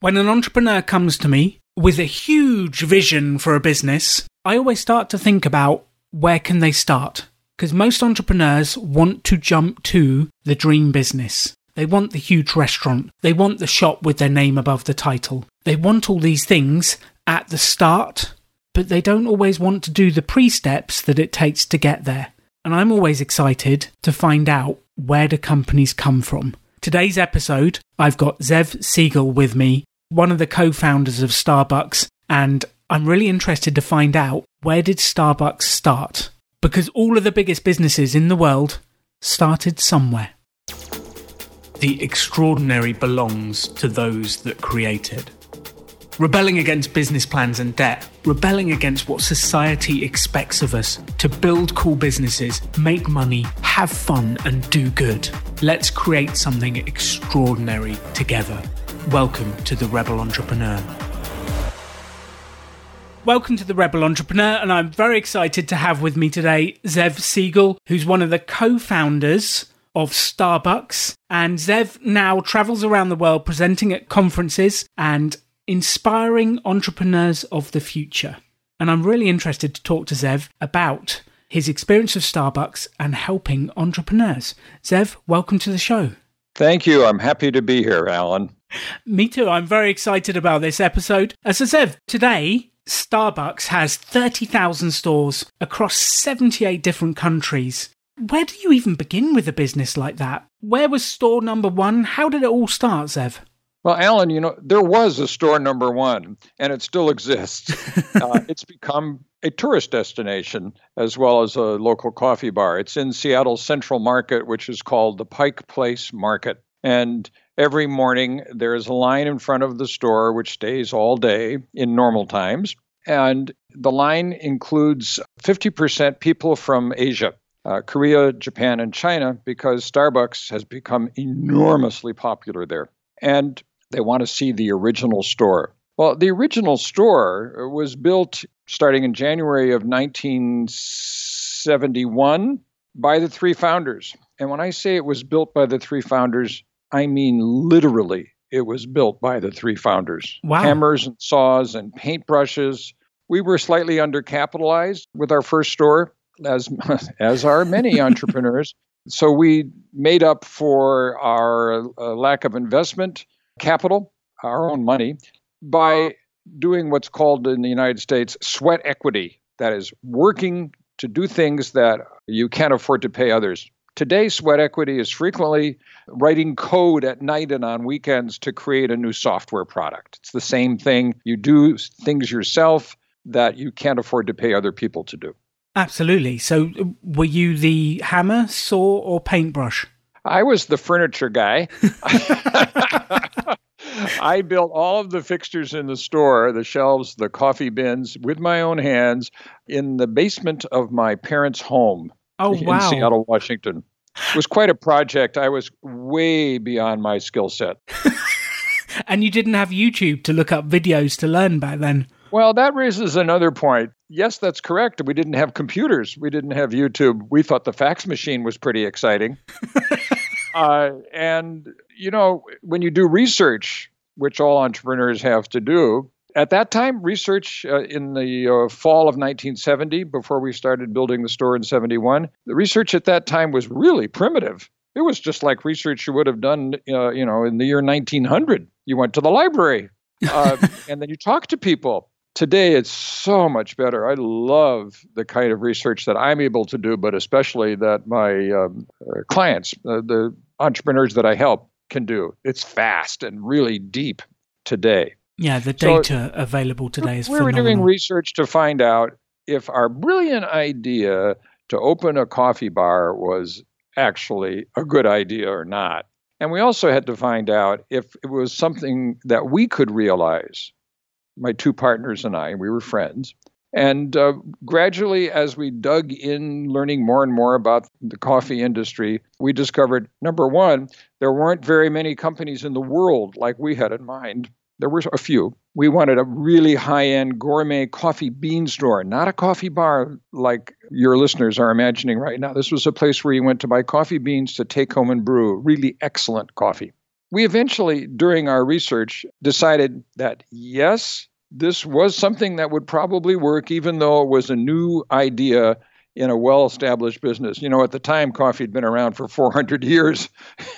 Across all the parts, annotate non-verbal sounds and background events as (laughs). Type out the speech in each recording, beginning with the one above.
When an entrepreneur comes to me with a huge vision for a business, I always start to think about where can they start? Because most entrepreneurs want to jump to the dream business. They want the huge restaurant. They want the shop with their name above the title. They want all these things at the start, but they don't always want to do the pre steps that it takes to get there. And I'm always excited to find out where do companies come from. Today's episode, I've got Zev Siegel with me, one of the co founders of Starbucks, and I'm really interested to find out where did Starbucks start? Because all of the biggest businesses in the world started somewhere. The extraordinary belongs to those that create it. Rebelling against business plans and debt, rebelling against what society expects of us to build cool businesses, make money, have fun, and do good. Let's create something extraordinary together. Welcome to the Rebel Entrepreneur. Welcome to the Rebel Entrepreneur, and I'm very excited to have with me today Zev Siegel, who's one of the co founders of Starbucks. And Zev now travels around the world presenting at conferences and inspiring entrepreneurs of the future. And I'm really interested to talk to Zev about his experience of Starbucks and helping entrepreneurs. Zev, welcome to the show. Thank you. I'm happy to be here, Alan. Me too. I'm very excited about this episode. As I said, today, Starbucks has 30,000 stores across 78 different countries. Where do you even begin with a business like that? Where was store number one? How did it all start, Zev? Well, Alan, you know, there was a store number one, and it still exists. (laughs) uh, it's become a tourist destination as well as a local coffee bar. It's in Seattle's Central Market, which is called the Pike Place Market. And every morning there is a line in front of the store which stays all day in normal times. And the line includes 50% people from Asia. Uh, Korea, Japan, and China, because Starbucks has become enormously popular there. And they want to see the original store. Well, the original store was built starting in January of 1971 by the three founders. And when I say it was built by the three founders, I mean literally it was built by the three founders. Wow. Hammers and saws and paintbrushes. We were slightly undercapitalized with our first store, as (laughs) as are many (laughs) entrepreneurs. So we made up for our uh, lack of investment capital, our own money, by doing what's called in the United States sweat equity. That is, working to do things that you can't afford to pay others. Today, sweat equity is frequently writing code at night and on weekends to create a new software product. It's the same thing. You do things yourself that you can't afford to pay other people to do. Absolutely. So, were you the hammer, saw, or paintbrush? I was the furniture guy. (laughs) (laughs) I built all of the fixtures in the store, the shelves, the coffee bins, with my own hands in the basement of my parents' home oh, in wow. Seattle, Washington. It was quite a project. I was way beyond my skill set. (laughs) and you didn't have YouTube to look up videos to learn back then. Well, that raises another point. Yes, that's correct. We didn't have computers. We didn't have YouTube. We thought the fax machine was pretty exciting. (laughs) uh, and, you know, when you do research, which all entrepreneurs have to do, at that time, research uh, in the uh, fall of 1970, before we started building the store in 71, the research at that time was really primitive. It was just like research you would have done, uh, you know, in the year 1900. You went to the library, (laughs) uh, and then you talked to people today it's so much better. I love the kind of research that I'm able to do, but especially that my um, uh, clients, uh, the entrepreneurs that I help, can do. It's fast and really deep today. Yeah, the data so available today is we were doing research to find out if our brilliant idea to open a coffee bar was actually a good idea or not. And we also had to find out if it was something that we could realize my two partners and I, we were friends. And uh, gradually, as we dug in, learning more and more about the coffee industry, we discovered number one, there weren't very many companies in the world like we had in mind. There were a few. We wanted a really high end gourmet coffee bean store, not a coffee bar like your listeners are imagining right now. This was a place where you went to buy coffee beans to take home and brew really excellent coffee. we eventually, during our research, decided that yes, this was something that would probably work, even though it was a new idea in a well established business. You know, at the time, coffee had been around for 400 years.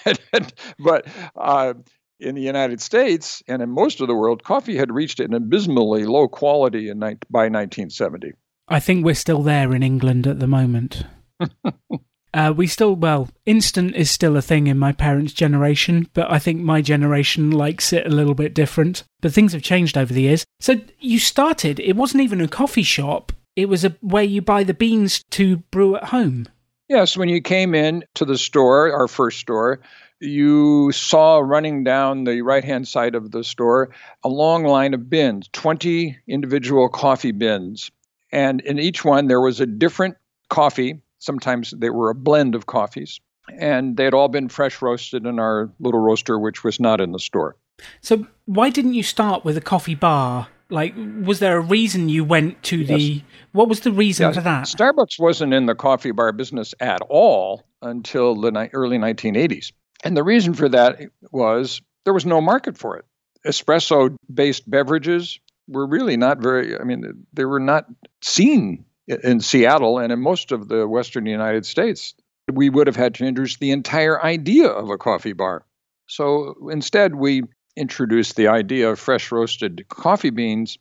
(laughs) but uh, in the United States and in most of the world, coffee had reached an abysmally low quality in, by 1970. I think we're still there in England at the moment. (laughs) uh, we still, well, instant is still a thing in my parents' generation, but I think my generation likes it a little bit different. But things have changed over the years. So you started, it wasn't even a coffee shop, it was a where you buy the beans to brew at home. Yes, when you came in to the store, our first store, you saw running down the right hand side of the store a long line of bins, 20 individual coffee bins. And in each one, there was a different coffee. Sometimes they were a blend of coffees. And they had all been fresh roasted in our little roaster, which was not in the store. So, why didn't you start with a coffee bar? Like, was there a reason you went to the. What was the reason yes. for that? Starbucks wasn't in the coffee bar business at all until the ni- early 1980s. And the reason for that was there was no market for it. Espresso based beverages were really not very, I mean, they were not seen in Seattle and in most of the Western United States. We would have had to introduce the entire idea of a coffee bar. So instead, we introduced the idea of fresh roasted coffee beans.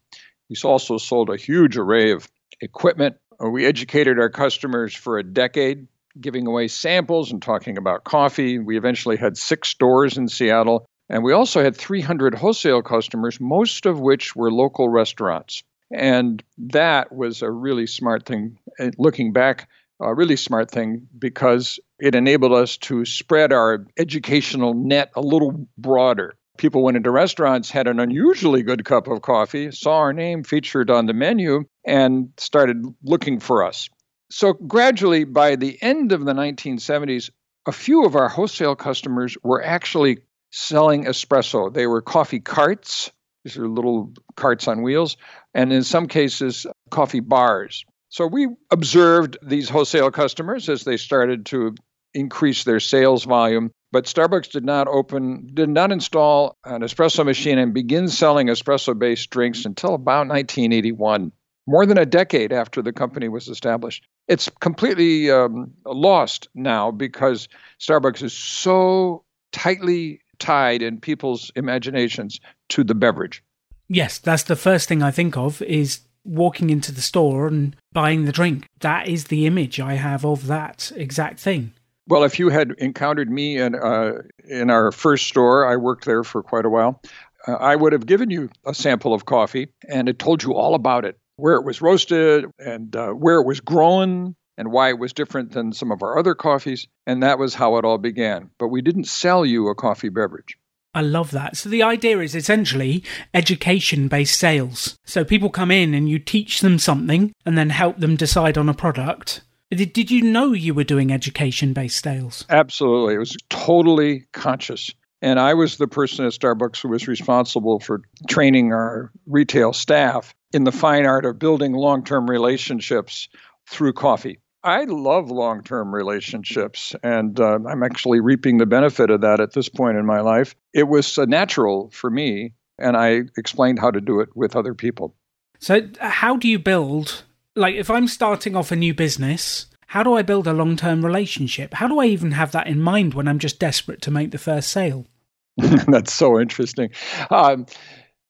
We also sold a huge array of equipment. We educated our customers for a decade, giving away samples and talking about coffee. We eventually had six stores in Seattle and we also had 300 wholesale customers, most of which were local restaurants. And that was a really smart thing. Uh, looking back, a really smart thing because it enabled us to spread our educational net a little broader. People went into restaurants, had an unusually good cup of coffee, saw our name featured on the menu, and started looking for us. So, gradually, by the end of the 1970s, a few of our wholesale customers were actually selling espresso. They were coffee carts, these are little carts on wheels, and in some cases, coffee bars. So we observed these wholesale customers as they started to increase their sales volume. But Starbucks did not open, did not install an espresso machine and begin selling espresso based drinks until about 1981, more than a decade after the company was established. It's completely um, lost now because Starbucks is so tightly tied in people's imaginations to the beverage. Yes, that's the first thing I think of is walking into the store and buying the drink. That is the image I have of that exact thing. Well, if you had encountered me in uh, in our first store, I worked there for quite a while. Uh, I would have given you a sample of coffee, and it told you all about it, where it was roasted, and uh, where it was grown, and why it was different than some of our other coffees. And that was how it all began. But we didn't sell you a coffee beverage. I love that. So the idea is essentially education based sales. So people come in and you teach them something and then help them decide on a product. Did, did you know you were doing education based sales? Absolutely. It was totally conscious. And I was the person at Starbucks who was responsible for training our retail staff in the fine art of building long term relationships through coffee. I love long term relationships, and uh, I'm actually reaping the benefit of that at this point in my life. It was uh, natural for me, and I explained how to do it with other people. So, how do you build, like, if I'm starting off a new business, how do I build a long term relationship? How do I even have that in mind when I'm just desperate to make the first sale? (laughs) That's so interesting. Um,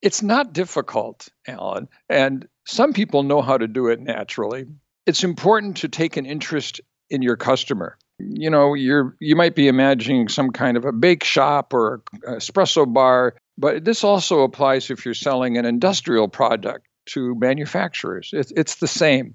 it's not difficult, Alan, and some people know how to do it naturally it's important to take an interest in your customer. You know, you're you might be imagining some kind of a bake shop or a espresso bar, but this also applies if you're selling an industrial product to manufacturers. It's, it's the same.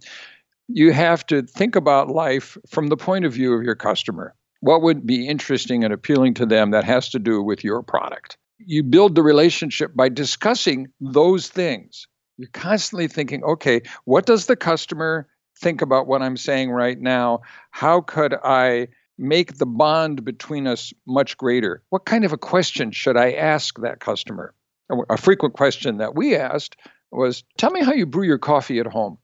You have to think about life from the point of view of your customer. What would be interesting and appealing to them that has to do with your product? You build the relationship by discussing those things. You're constantly thinking, okay, what does the customer think about what I'm saying right now. How could I make the bond between us much greater? What kind of a question should I ask that customer? A frequent question that we asked was, "Tell me how you brew your coffee at home."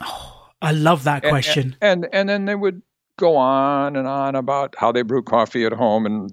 Oh, I love that question. And, and and, and then they would go on and on about how they brew coffee at home and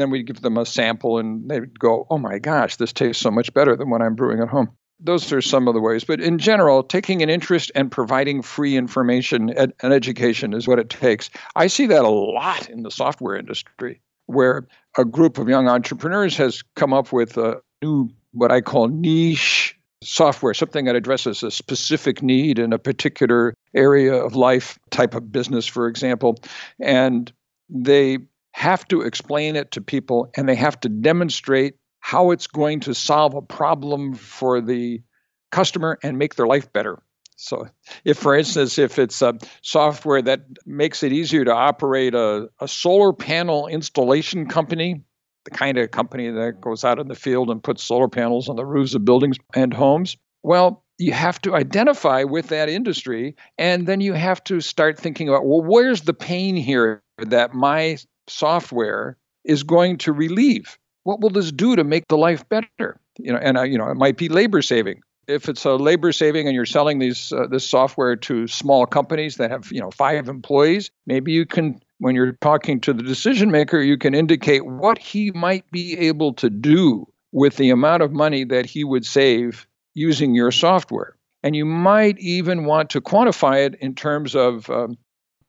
then we'd give them a sample and they'd go, oh my gosh, this tastes so much better than what I'm brewing at home. Those are some of the ways. But in general, taking an interest and providing free information and education is what it takes. I see that a lot in the software industry, where a group of young entrepreneurs has come up with a new, what I call niche software, something that addresses a specific need in a particular area of life, type of business, for example. And they have to explain it to people and they have to demonstrate how it's going to solve a problem for the customer and make their life better. So, if, for instance, if it's a software that makes it easier to operate a, a solar panel installation company, the kind of company that goes out in the field and puts solar panels on the roofs of buildings and homes, well, you have to identify with that industry and then you have to start thinking about well where's the pain here that my software is going to relieve. What will this do to make the life better? You know and uh, you know it might be labor saving. If it's a labor saving and you're selling these uh, this software to small companies that have you know five employees maybe you can when you're talking to the decision maker you can indicate what he might be able to do with the amount of money that he would save using your software. And you might even want to quantify it in terms of um,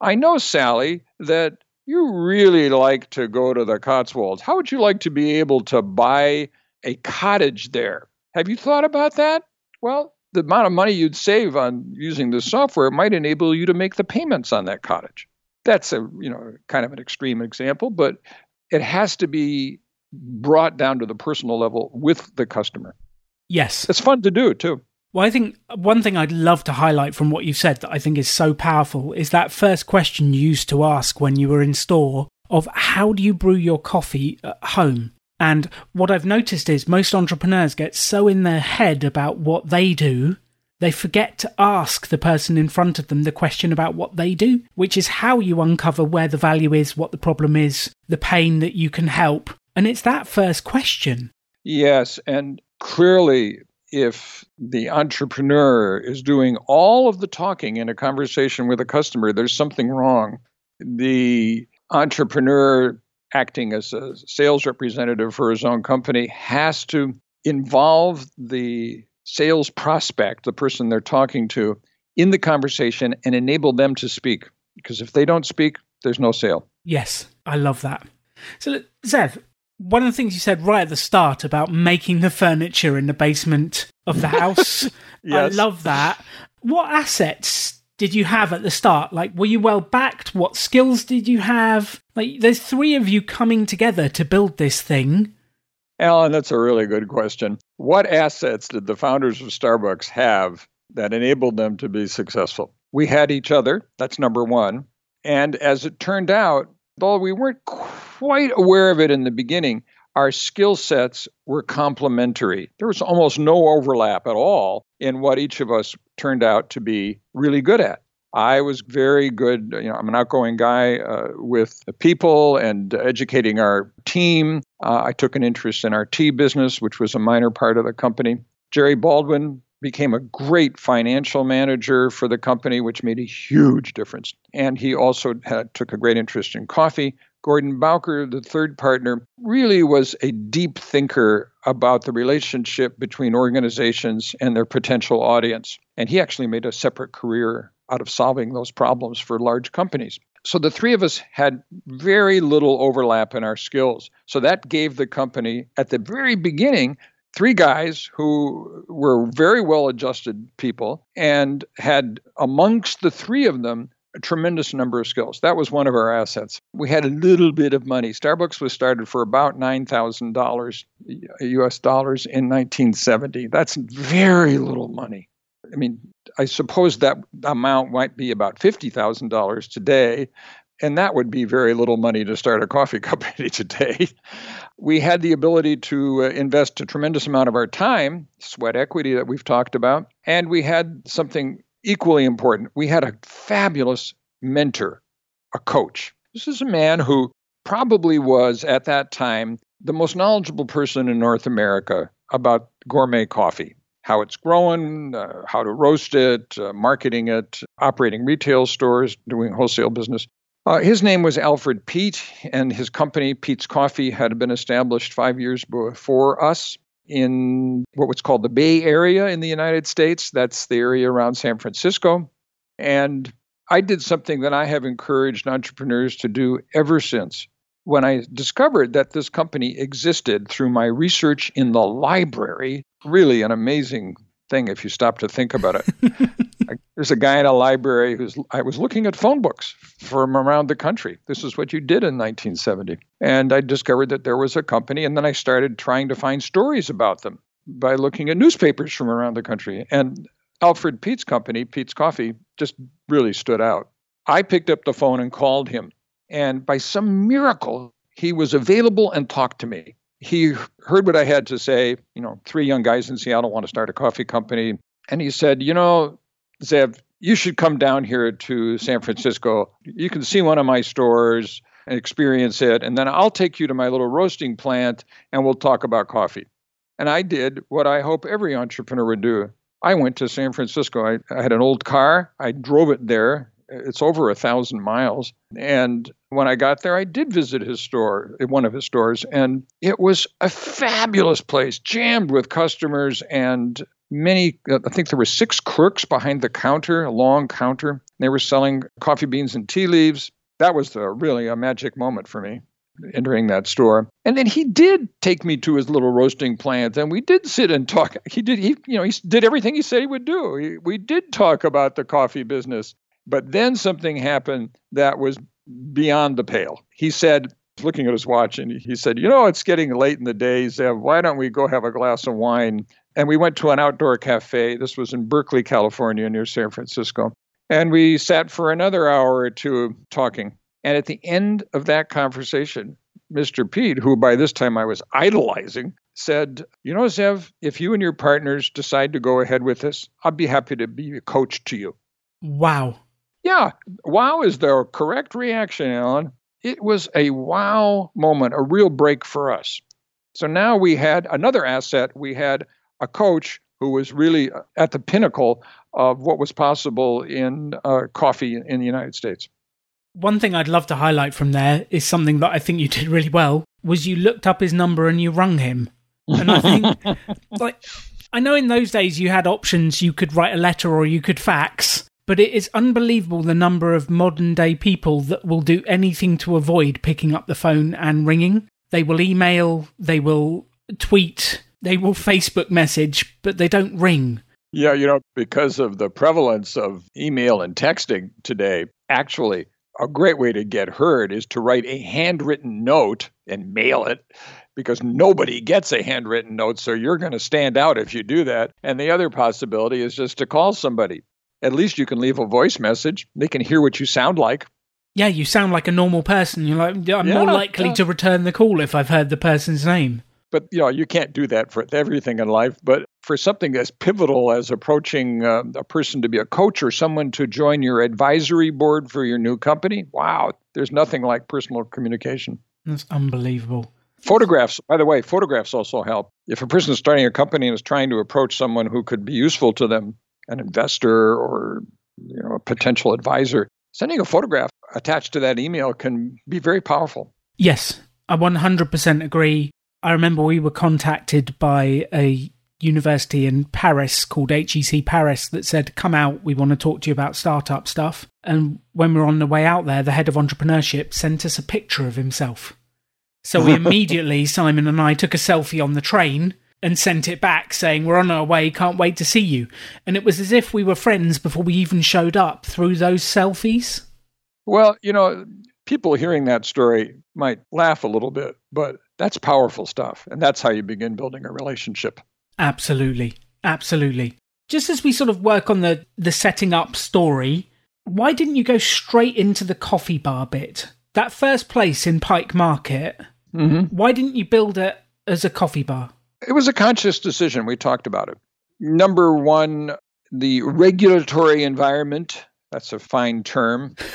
i know sally that you really like to go to the cotswolds how would you like to be able to buy a cottage there have you thought about that well, the amount of money you'd save on using this software might enable you to make the payments on that cottage. That's a, you know, kind of an extreme example, but it has to be brought down to the personal level with the customer. Yes. It's fun to do too. Well, I think one thing I'd love to highlight from what you've said that I think is so powerful is that first question you used to ask when you were in store of how do you brew your coffee at home? And what I've noticed is most entrepreneurs get so in their head about what they do, they forget to ask the person in front of them the question about what they do, which is how you uncover where the value is, what the problem is, the pain that you can help. And it's that first question. Yes. And clearly, if the entrepreneur is doing all of the talking in a conversation with a customer, there's something wrong. The entrepreneur acting as a sales representative for his own company has to involve the sales prospect, the person they're talking to, in the conversation and enable them to speak. Because if they don't speak, there's no sale. Yes, I love that. So, Zev, one of the things you said right at the start about making the furniture in the basement of the house, (laughs) yes. I love that. What assets did you have at the start? Like, were you well backed? What skills did you have? Like, there's three of you coming together to build this thing. Alan, that's a really good question. What assets did the founders of Starbucks have that enabled them to be successful? We had each other. That's number one. And as it turned out, though we weren't quite aware of it in the beginning, our skill sets were complementary. There was almost no overlap at all in what each of us turned out to be really good at. I was very good, you know, I'm an outgoing guy uh, with people and educating our team. Uh, I took an interest in our tea business, which was a minor part of the company. Jerry Baldwin became a great financial manager for the company, which made a huge difference. And he also had, took a great interest in coffee. Gordon Bowker, the third partner, really was a deep thinker about the relationship between organizations and their potential audience. And he actually made a separate career out of solving those problems for large companies. So the three of us had very little overlap in our skills. So that gave the company, at the very beginning, three guys who were very well adjusted people and had amongst the three of them a tremendous number of skills. That was one of our assets. We had a little bit of money. Starbucks was started for about $9,000 US dollars in 1970. That's very little money. I mean, I suppose that amount might be about $50,000 today, and that would be very little money to start a coffee (laughs) company today. We had the ability to uh, invest a tremendous amount of our time, sweat equity that we've talked about, and we had something equally important, we had a fabulous mentor, a coach. This is a man who probably was at that time the most knowledgeable person in North America about gourmet coffee, how it's growing, uh, how to roast it, uh, marketing it, operating retail stores, doing wholesale business. Uh, his name was Alfred Peet, and his company, Peet's Coffee, had been established five years before us in what was called the Bay Area in the United States. That's the area around San Francisco. And I did something that I have encouraged entrepreneurs to do ever since. When I discovered that this company existed through my research in the library, really an amazing thing if you stop to think about it. (laughs) There's a guy in a library who's I was looking at phone books from around the country. This is what you did in 1970. And I discovered that there was a company and then I started trying to find stories about them by looking at newspapers from around the country. And Alfred Peet's company, Peet's Coffee, just really stood out. I picked up the phone and called him. And by some miracle, he was available and talked to me. He heard what I had to say. You know, three young guys in Seattle want to start a coffee company. And he said, You know, Zev, you should come down here to San Francisco. You can see one of my stores and experience it. And then I'll take you to my little roasting plant and we'll talk about coffee. And I did what I hope every entrepreneur would do I went to San Francisco. I, I had an old car. I drove it there. It's over a thousand miles. And when I got there, I did visit his store, one of his stores, and it was a fabulous place, jammed with customers and many. Uh, I think there were six clerks behind the counter, a long counter. They were selling coffee beans and tea leaves. That was really a magic moment for me entering that store. And then he did take me to his little roasting plant and we did sit and talk. He did he you know, he did everything he said he would do. He, we did talk about the coffee business. But then something happened that was beyond the pale. He said looking at his watch and he said, "You know, it's getting late in the day. Zev, uh, why don't we go have a glass of wine?" And we went to an outdoor cafe. This was in Berkeley, California, near San Francisco. And we sat for another hour or two talking. And at the end of that conversation, Mr. Peet, who by this time I was idolizing, said, You know, Zev, if you and your partners decide to go ahead with this, I'd be happy to be a coach to you. Wow. Yeah. Wow is the correct reaction, Alan. It was a wow moment, a real break for us. So now we had another asset. We had a coach who was really at the pinnacle of what was possible in uh, coffee in the United States. One thing I'd love to highlight from there is something that I think you did really well was you looked up his number and you rung him. And I think (laughs) like I know in those days you had options you could write a letter or you could fax, but it is unbelievable the number of modern day people that will do anything to avoid picking up the phone and ringing. They will email, they will tweet, they will Facebook message, but they don't ring. Yeah, you know, because of the prevalence of email and texting today, actually a great way to get heard is to write a handwritten note and mail it because nobody gets a handwritten note. So you're going to stand out if you do that. And the other possibility is just to call somebody. At least you can leave a voice message, they can hear what you sound like. Yeah, you sound like a normal person. You're like, I'm yeah, more likely yeah. to return the call if I've heard the person's name. But you know, you can't do that for everything in life. But for something as pivotal as approaching uh, a person to be a coach or someone to join your advisory board for your new company, wow, there's nothing like personal communication. That's unbelievable. Photographs, by the way, photographs also help. If a person is starting a company and is trying to approach someone who could be useful to them, an investor or you know, a potential advisor, sending a photograph attached to that email can be very powerful. Yes, I 100% agree. I remember we were contacted by a university in Paris called HEC Paris that said, Come out, we want to talk to you about startup stuff. And when we were on the way out there, the head of entrepreneurship sent us a picture of himself. So we (laughs) immediately, Simon and I, took a selfie on the train and sent it back saying, We're on our way, can't wait to see you. And it was as if we were friends before we even showed up through those selfies. Well, you know, people hearing that story might laugh a little bit, but that's powerful stuff. And that's how you begin building a relationship. Absolutely. Absolutely. Just as we sort of work on the, the setting up story, why didn't you go straight into the coffee bar bit? That first place in Pike Market, mm-hmm. why didn't you build it as a coffee bar? It was a conscious decision. We talked about it. Number one, the regulatory environment. That's a fine term. (laughs)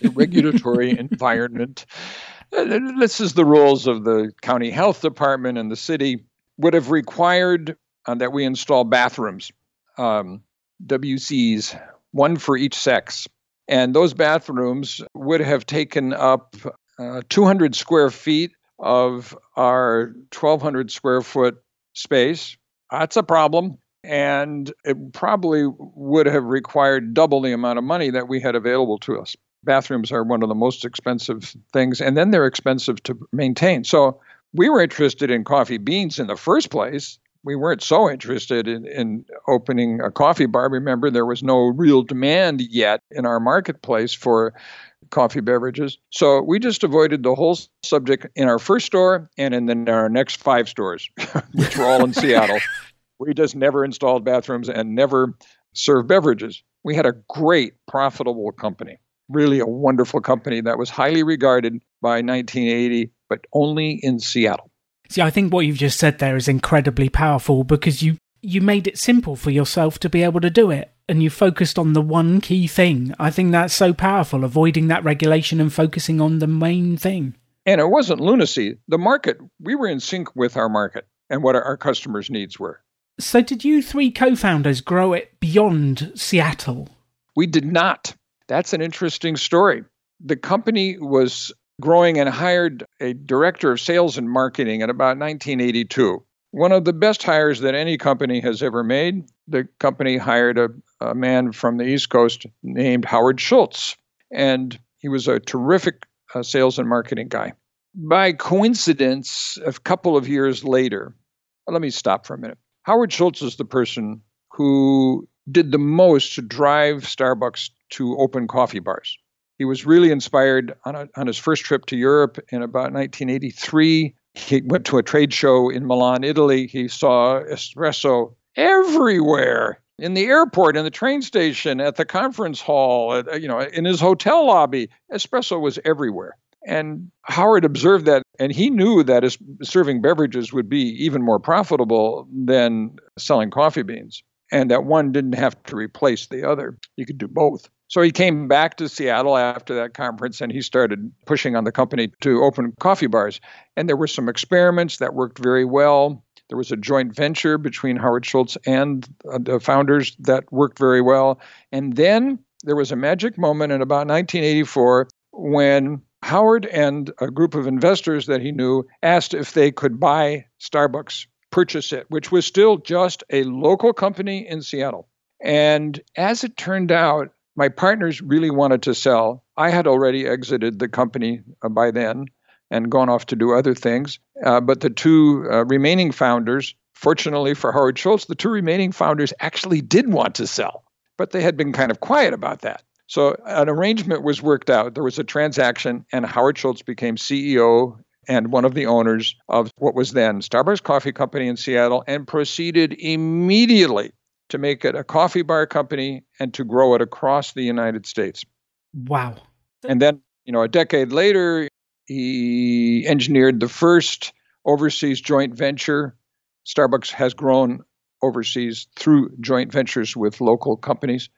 The regulatory environment this is the rules of the county health department and the city would have required uh, that we install bathrooms, um, WCs, one for each sex. And those bathrooms would have taken up uh, 200 square feet of our 1,200 square foot space. That's a problem. And it probably would have required double the amount of money that we had available to us. Bathrooms are one of the most expensive things, and then they're expensive to maintain. So we were interested in coffee beans in the first place. We weren't so interested in, in opening a coffee bar. Remember, there was no real demand yet in our marketplace for coffee beverages. So we just avoided the whole subject in our first store and in the, our next five stores, (laughs) which were all in Seattle. We just never installed bathrooms and never served beverages. We had a great, profitable company, really a wonderful company that was highly regarded by 1980, but only in Seattle. See, I think what you've just said there is incredibly powerful because you you made it simple for yourself to be able to do it and you focused on the one key thing. I think that's so powerful, avoiding that regulation and focusing on the main thing. And it wasn't lunacy. The market, we were in sync with our market and what our customers' needs were. So, did you three co founders grow it beyond Seattle? We did not. That's an interesting story. The company was growing and hired a director of sales and marketing in about 1982 one of the best hires that any company has ever made. The company hired a, a man from the East Coast named Howard Schultz, and he was a terrific uh, sales and marketing guy. By coincidence, a couple of years later, let me stop for a minute. Howard Schultz is the person who did the most to drive Starbucks to open coffee bars. He was really inspired on, a, on his first trip to Europe in about 1983 he went to a trade show in Milan, Italy. He saw espresso everywhere in the airport, in the train station, at the conference hall, at, you know, in his hotel lobby. Espresso was everywhere. And Howard observed that, and he knew that serving beverages would be even more profitable than selling coffee beans, and that one didn't have to replace the other. You could do both. So he came back to Seattle after that conference and he started pushing on the company to open coffee bars. And there were some experiments that worked very well. There was a joint venture between Howard Schultz and uh, the founders that worked very well. And then there was a magic moment in about 1984 when Howard and a group of investors that he knew asked if they could buy Starbucks, purchase it, which was still just a local company in Seattle. And as it turned out, my partners really wanted to sell. I had already exited the company uh, by then and gone off to do other things. Uh, but the two uh, remaining founders, fortunately for Howard Schultz, the two remaining founders actually did want to sell, but they had been kind of quiet about that. So an arrangement was worked out. There was a transaction, and Howard Schultz became CEO and one of the owners of what was then Starbucks Coffee Company in Seattle and proceeded immediately to make it a coffee bar company and to grow it across the United States. Wow. And then, you know, a decade later, he engineered the first overseas joint venture. Starbucks has grown overseas through joint ventures with local companies.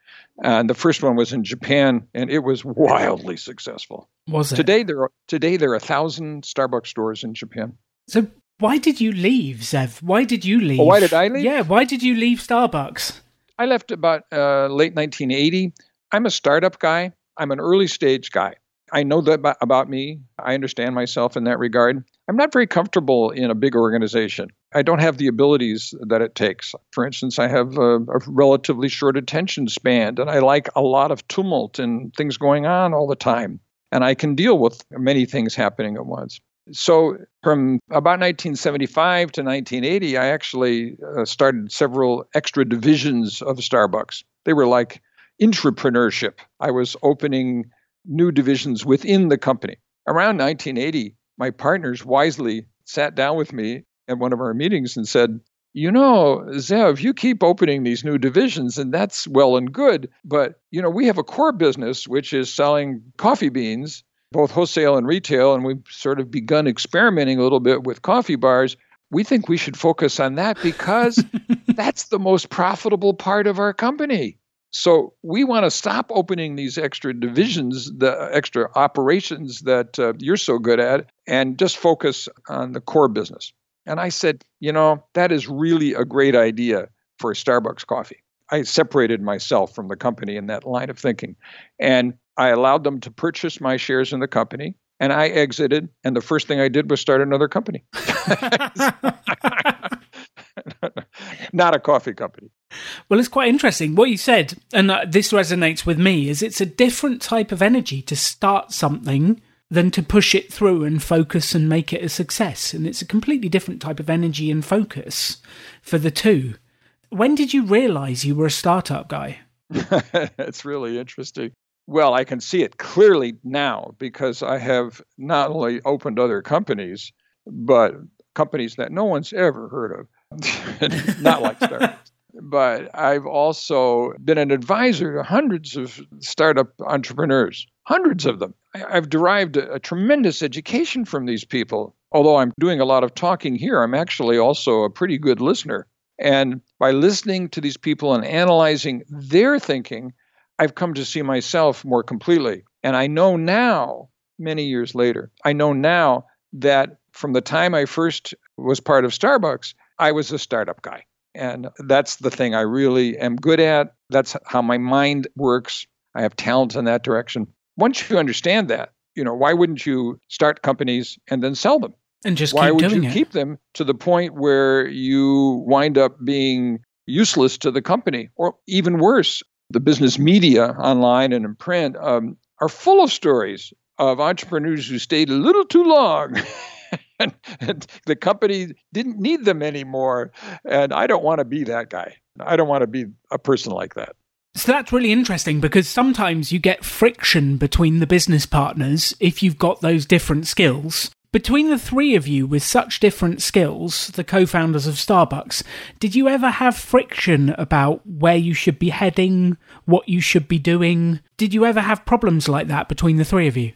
And the first one was in Japan, and it was wildly successful. Was it? Today there are today there are a thousand Starbucks stores in Japan. So why did you leave, Zev? Why did you leave? Oh, why did I leave? Yeah, why did you leave Starbucks? I left about uh, late 1980. I'm a startup guy. I'm an early stage guy. I know that about me. I understand myself in that regard. I'm not very comfortable in a big organization. I don't have the abilities that it takes. For instance, I have a, a, relatively short attention span, and I like a lot of tumult and things going on all the time. And I can deal with many things happening at once. So, from about 1975 to 1980, I actually uh, started several extra divisions of Starbucks. They were like entrepreneurship. I was opening new divisions within the company. Around 1980, my partners wisely sat down with me at one of our meetings and said, you know, Zev, you keep opening these new divisions, and that's well and good. But, you know, we have a core business, which is selling coffee beans both wholesale and retail, and we've sort of begun experimenting a little bit with coffee bars. We think we should focus on that because (laughs) that's the most profitable part of our company. So we want to stop opening these extra divisions, the extra operations that uh, you're so good at, and just focus on the core business. And I said, you know, that is really a great idea for Starbucks coffee. I separated myself from the company in that line of thinking. And I allowed them to purchase my shares in the company and I exited. And the first thing I did was start another company. (laughs) (laughs) (laughs) Not a coffee company. Well, it's quite interesting. What you said, and uh, this resonates with me, is it's a different type of energy to start something than to push it through and focus and make it a success. And it's a completely different type of energy and focus for the two. When did you realize you were a startup guy? (laughs) it's really interesting. Well, I can see it clearly now because I have not only opened other companies, but companies that no one's ever heard of, (laughs) not like Starbucks. But I've also been an advisor to hundreds of startup entrepreneurs, hundreds of them. I've derived a, a tremendous education from these people. Although I'm doing a lot of talking here, I'm actually also a pretty good listener. And by listening to these people and analyzing their thinking, I've come to see myself more completely. And I know now, many years later, I know now that from the time I first was part of Starbucks, I was a startup guy. And that's the thing I really am good at. That's how my mind works. I have talent in that direction. Once you understand that, you know, why wouldn't you start companies and then sell them? And just why would you it. keep them to the point where you wind up being useless to the company? Or even worse, the business media online and in print um, are full of stories of entrepreneurs who stayed a little too long. (laughs) (laughs) and, and the company didn't need them anymore. And I don't want to be that guy. I don't want to be a person like that. So that's really interesting because sometimes you get friction between the business partners if you've got those different skills. Between the three of you with such different skills, the co founders of Starbucks, did you ever have friction about where you should be heading, what you should be doing? Did you ever have problems like that between the three of you?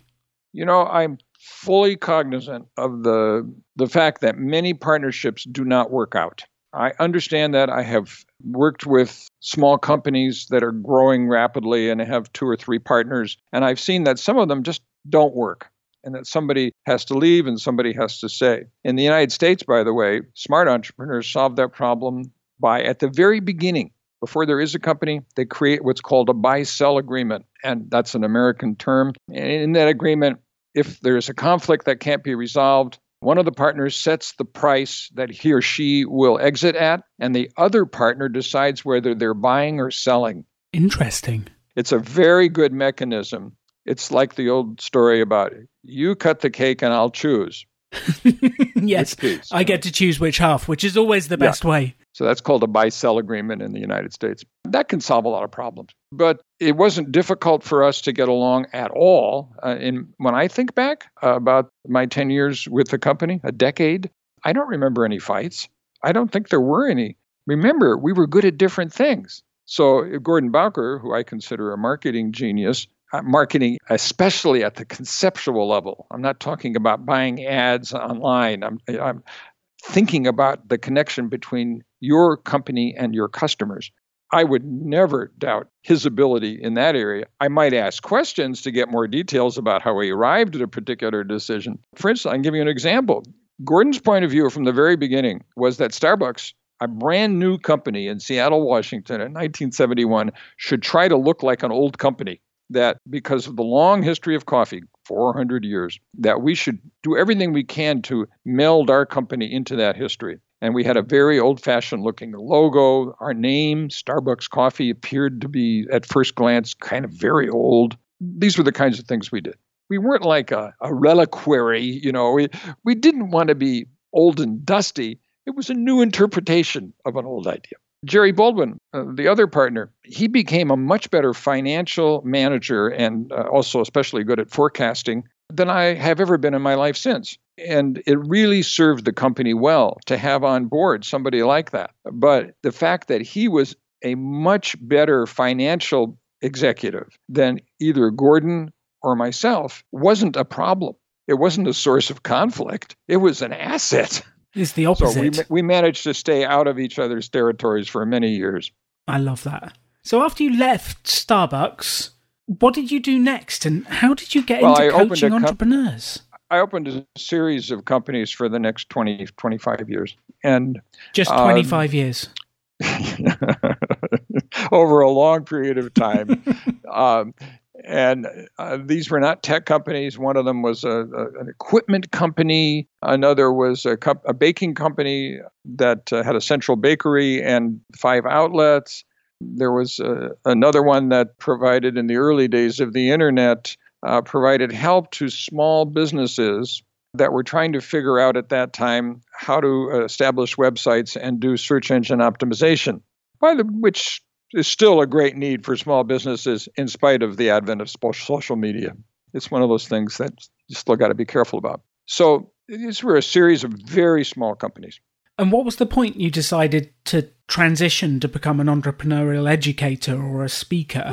You know, I'm fully cognizant of the the fact that many partnerships do not work out. I understand that. I have worked with small companies that are growing rapidly and have two or three partners, and I've seen that some of them just don't work and that somebody has to leave and somebody has to stay. In the United States, by the way, smart entrepreneurs solve that problem by, at the very beginning, before there is a company, they create what's called a buy sell agreement. And that's an American term. And in that agreement, if there's a conflict that can't be resolved, one of the partners sets the price that he or she will exit at, and the other partner decides whether they're buying or selling. Interesting. It's a very good mechanism it's like the old story about you cut the cake and I'll choose. (laughs) yes, I get to choose which half, which is always the best yeah. way. So that's called a buy sell agreement in the United States. That can solve a lot of problems. But it wasn't difficult for us to get along at all. Uh, and when I think back uh, about my 10 years with the company, a decade, I don't remember any fights. I don't think there were any. Remember, we were good at different things. So Gordon Bowker, who I consider a marketing genius, Uh, marketing, especially at the conceptual level. I'm not talking about buying ads online. I'm, I'm thinking about the connection between your company and your customers. I would never doubt his ability in that area. I might ask questions to get more details about how he arrived at a particular decision. For instance, I'll give you an example. Gordon's point of view from the very beginning was that Starbucks, a brand new company in Seattle, Washington in 1971, should try to look like an old company that because of the long history of coffee, 400 years, that we should do everything we can to meld our company into that history. And we had a very old fashioned looking logo. Our name, Starbucks Coffee, appeared to be, at first glance, kind of very old. These were the kinds of things we did. We weren't like a, a reliquary, you know, we, we didn't want to be old and dusty. It was a new interpretation of an old idea. Jerry Baldwin, uh, the other partner, he became a much better financial manager and uh, also especially good at forecasting than I have ever been in my life since. And it really served the company well to have on board somebody like that. But the fact that he was a much better financial executive than either Gordon or myself wasn't a problem. It wasn't a source of conflict, it was an asset. (laughs) It's the opposite. So we, we managed to stay out of each other's territories for many years. I love that. So after you left Starbucks, what did you do next, and how did you get well, into I coaching com- entrepreneurs? I opened a series of companies for the next 20, 25 years, and just twenty five um, years. (laughs) over a long period of time. (laughs) um, And uh, these were not tech companies. One of them was a, a, an equipment company. Another was a, a baking company that uh, had a central bakery and five outlets. There was uh, another one that provided, in the early days of the internet, uh, provided help to small businesses that were trying to figure out at that time how to establish websites and do search engine optimization, by the, which is still a great need for small businesses in spite of the advent of social media. It's one of those things that you still got to be careful about. So these were a series of very small companies. And what was the point you decided to transition to become an entrepreneurial educator or a speaker?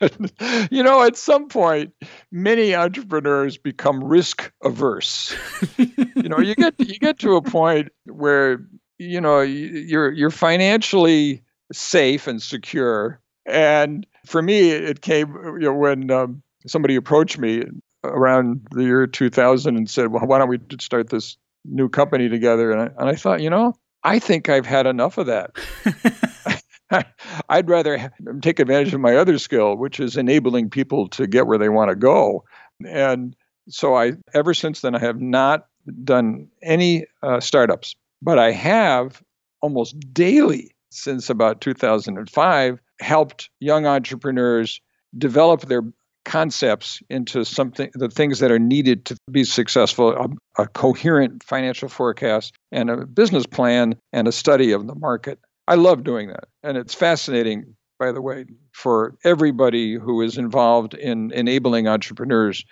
(laughs) you know, at some point, many entrepreneurs become risk averse. (laughs) you know, you get you get to a point where you know you're you're financially safe and secure. And for me, it came you know, when um, somebody approached me around the year 2000 and said, "Well, why don't we start this new company together?" And I, and I thought, you know, I think I've had enough of that. (laughs) (laughs) I'd rather take advantage of my other skill, which is enabling people to get where they want to go. And so I, ever since then, I have not done any uh, startups, but I have almost daily since about 2005 helped young entrepreneurs develop their concepts into something the things that are needed to be successful a, a, coherent financial forecast and a business plan and a study of the market. I love doing that and it's fascinating by the way for everybody who is involved in enabling entrepreneurs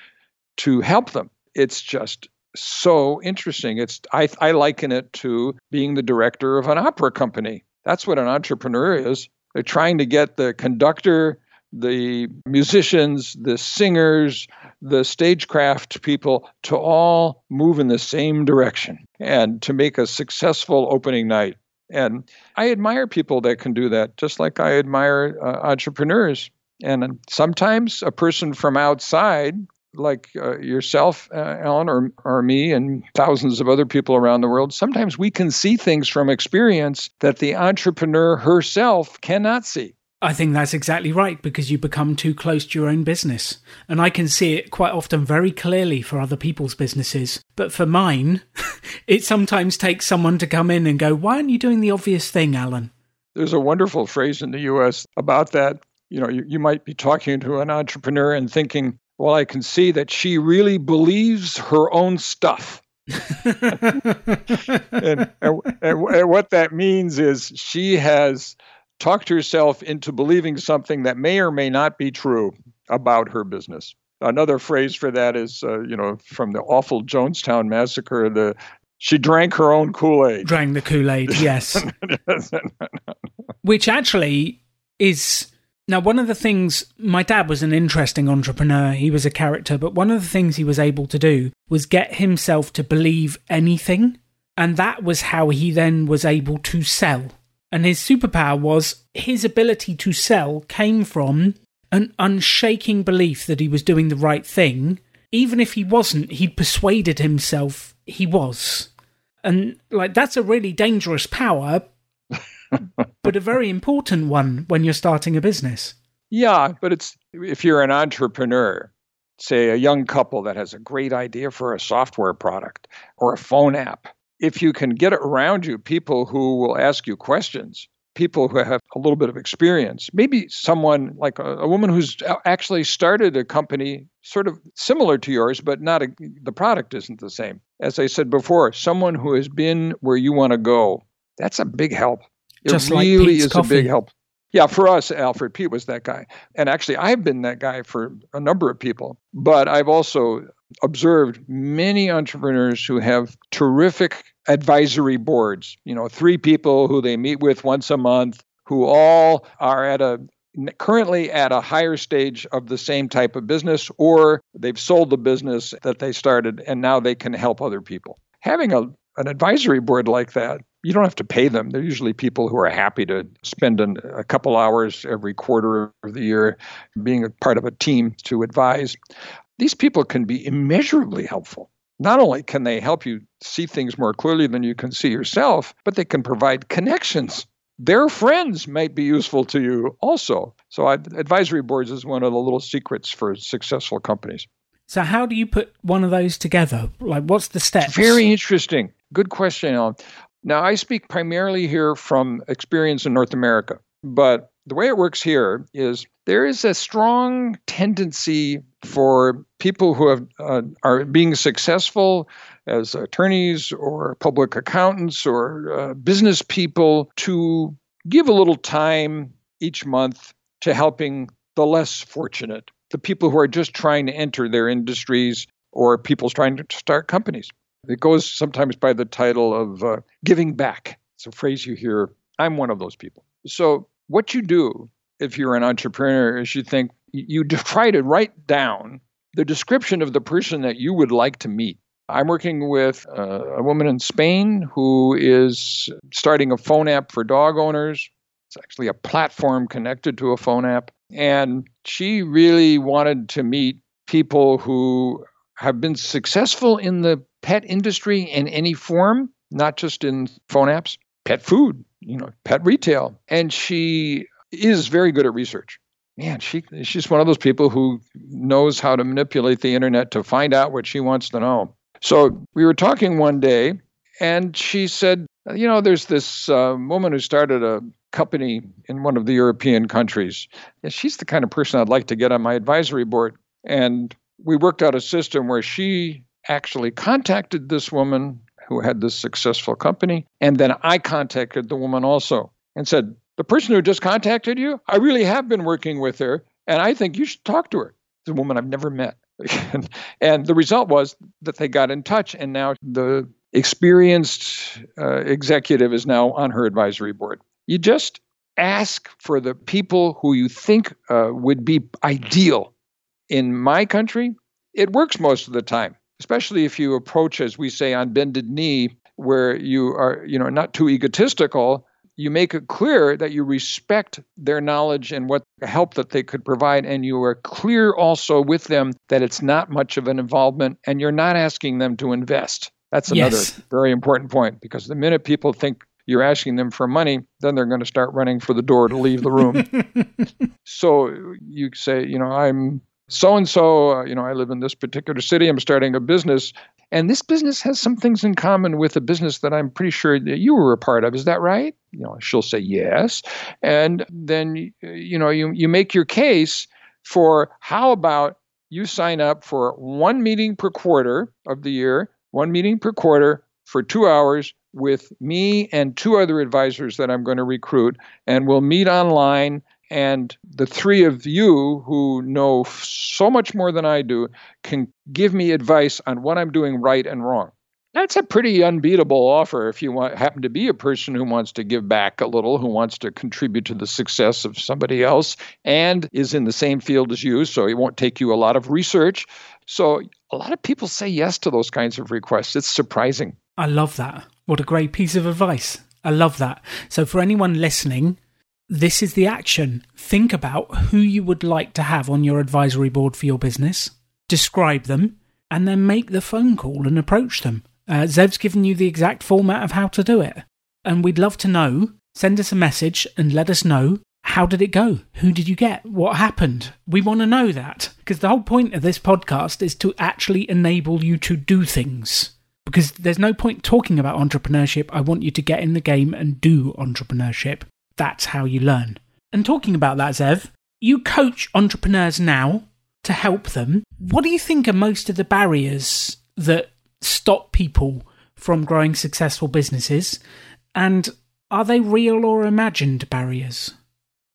to help them. It's just so interesting. It's i, I liken it to being the director of an opera company that's what an entrepreneur is. They're trying to get the conductor, the musicians, the singers, the stagecraft people to all move in the same direction and to make a successful opening night. And I admire people that can do that, just like I admire uh, entrepreneurs. And sometimes a person from outside like uh, yourself, uh, Alan, or, or me, and thousands of other people around the world, sometimes we can see things from experience that the entrepreneur herself cannot see. I think that's exactly right because you become too close to your own business. And I can see it quite often very clearly for other people's businesses. But for mine, (laughs) it sometimes takes someone to come in and go, Why aren't you doing the obvious thing, Alan? There's a wonderful phrase in the US about that. You know, you, you might be talking to an entrepreneur and thinking, well, I can see that she really believes her own stuff. (laughs) and, and, and, what that means is she has talked herself into believing something that may or may not be true about her business. Another phrase for that is, uh, you know, from the awful Jonestown massacre. The she drank her own Kool Aid. Drank the Kool Aid, yes. (laughs) Which actually is now, one of the things, my dad was an interesting entrepreneur. He was a character, but one of the things he was able to do was get himself to believe anything. And that was how he then was able to sell. And his superpower was his ability to sell came from an unshaking belief that he was doing the right thing. Even if he wasn't, he'd persuaded himself he was. And like that's a really dangerous power but a very important one when you're starting a business. Yeah, but it's if you're an entrepreneur, say a young couple that has a great idea for a software product or a phone app, if you can get around you people who will ask you questions, people who have a little bit of experience, maybe someone like a, a woman who's actually started a company sort of similar to yours, but not a, the product isn't the same. As I said before, someone who has been where you want to go, that's a big help. It Just really like Peet's is coffee. a big help. Yeah, for us, Alfred Peet was that guy. And actually, I've been that guy for a number of people. But I've also observed many entrepreneurs who have terrific advisory boards, you know, three people who they meet with once a month, who all are at a currently at a higher stage of the same type of business or they've sold the business that they started and now they can help other people. Having a an advisory board like that you don't have to pay them. They're usually people who are happy to spend an, a couple hours every quarter of the year being a part of a team to advise. These people can be immeasurably helpful. Not only can they help you see things more clearly than you can see yourself, but they can provide connections their friends might be useful to you also. So, advisory boards is one of the little secrets for successful companies. So, how do you put one of those together? Like, what's the steps? Very interesting. Good question, Alan. Now, I speak primarily here from experience in North America, but the way it works here is there is a strong tendency for people who have, uh, are being successful as attorneys or public accountants or uh, business people to give a little time each month to helping the less fortunate, the people who are just trying to enter their industries or people trying to start companies. It goes sometimes by the title of uh, giving back. It's a phrase you hear. I'm one of those people. So, what you do if you're an entrepreneur is you think you try to write down the description of the person that you would like to meet. I'm working with uh, a woman in Spain who is starting a phone app for dog owners. It's actually a platform connected to a phone app. And she really wanted to meet people who have been successful in the pet industry in any form, not just in phone apps, pet food, you know, pet retail. And she is very good at research. Man, she she's one of those people who knows how to manipulate the internet to find out what she wants to know. So we were talking one day, and she said, "You know, there's this uh, woman who started a company in one of the European countries. And she's the kind of person I'd like to get on my advisory board." And we worked out a system where she actually contacted this woman who had this successful company, and then I contacted the woman also and said, the person who just contacted you, I really have been working with her, and I think you should talk to her. The woman I've never met. (laughs) and the result was that they got in touch, and now the experienced uh, executive is now on her advisory board. You just ask for the people who you think uh, would be ideal. In my country, it works most of the time, especially if you approach, as we say, on bended knee, where you are, you know, not too egotistical, you make it clear that you respect their knowledge and what help that they could provide and you are clear also with them that it's not much of an involvement and you're not asking them to invest that's another yes. very important point because the minute people think you're asking them for money then they're going to start running for the door to leave the room (laughs) so you say you know i'm so and so, you know, I live in this particular city, I'm starting a business. And this business has some things in common with a business that I'm pretty sure that you were a part of. Is that right? You know, she'll say yes. And then, you know, you, you make your case for how about you sign up for one meeting per quarter of the year, one meeting per quarter for two hours with me and two other advisors that I'm going to recruit. And we'll meet online and the three of you who know so much more than I do can give me advice on what I'm doing right and wrong. That's a pretty unbeatable offer if you want, happen to be a person who wants to give back a little, who wants to contribute to the success of somebody else, and is in the same field as you, so it won't take you a lot of research. So a lot of people say yes to those kinds of requests. It's surprising. I love that. What a great piece of advice. I love that. So, for anyone listening this is the action. Think about who you would like to have on your advisory board for your business, describe them, and then make the phone call and approach them. Uh, Zev's given you the exact format of how to do it. And we'd love to know. Send us a message and let us know how did it go? Who did you get? What happened? We want to know that because the whole point of this podcast is to actually enable you to do things. Because there's no point talking about entrepreneurship. I want you to get in the game and do entrepreneurship. That's how you learn. And talking about that, Zev, you coach entrepreneurs now to help them. What do you think are most of the barriers that stop people from growing successful businesses? And are they real or imagined barriers?